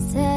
Say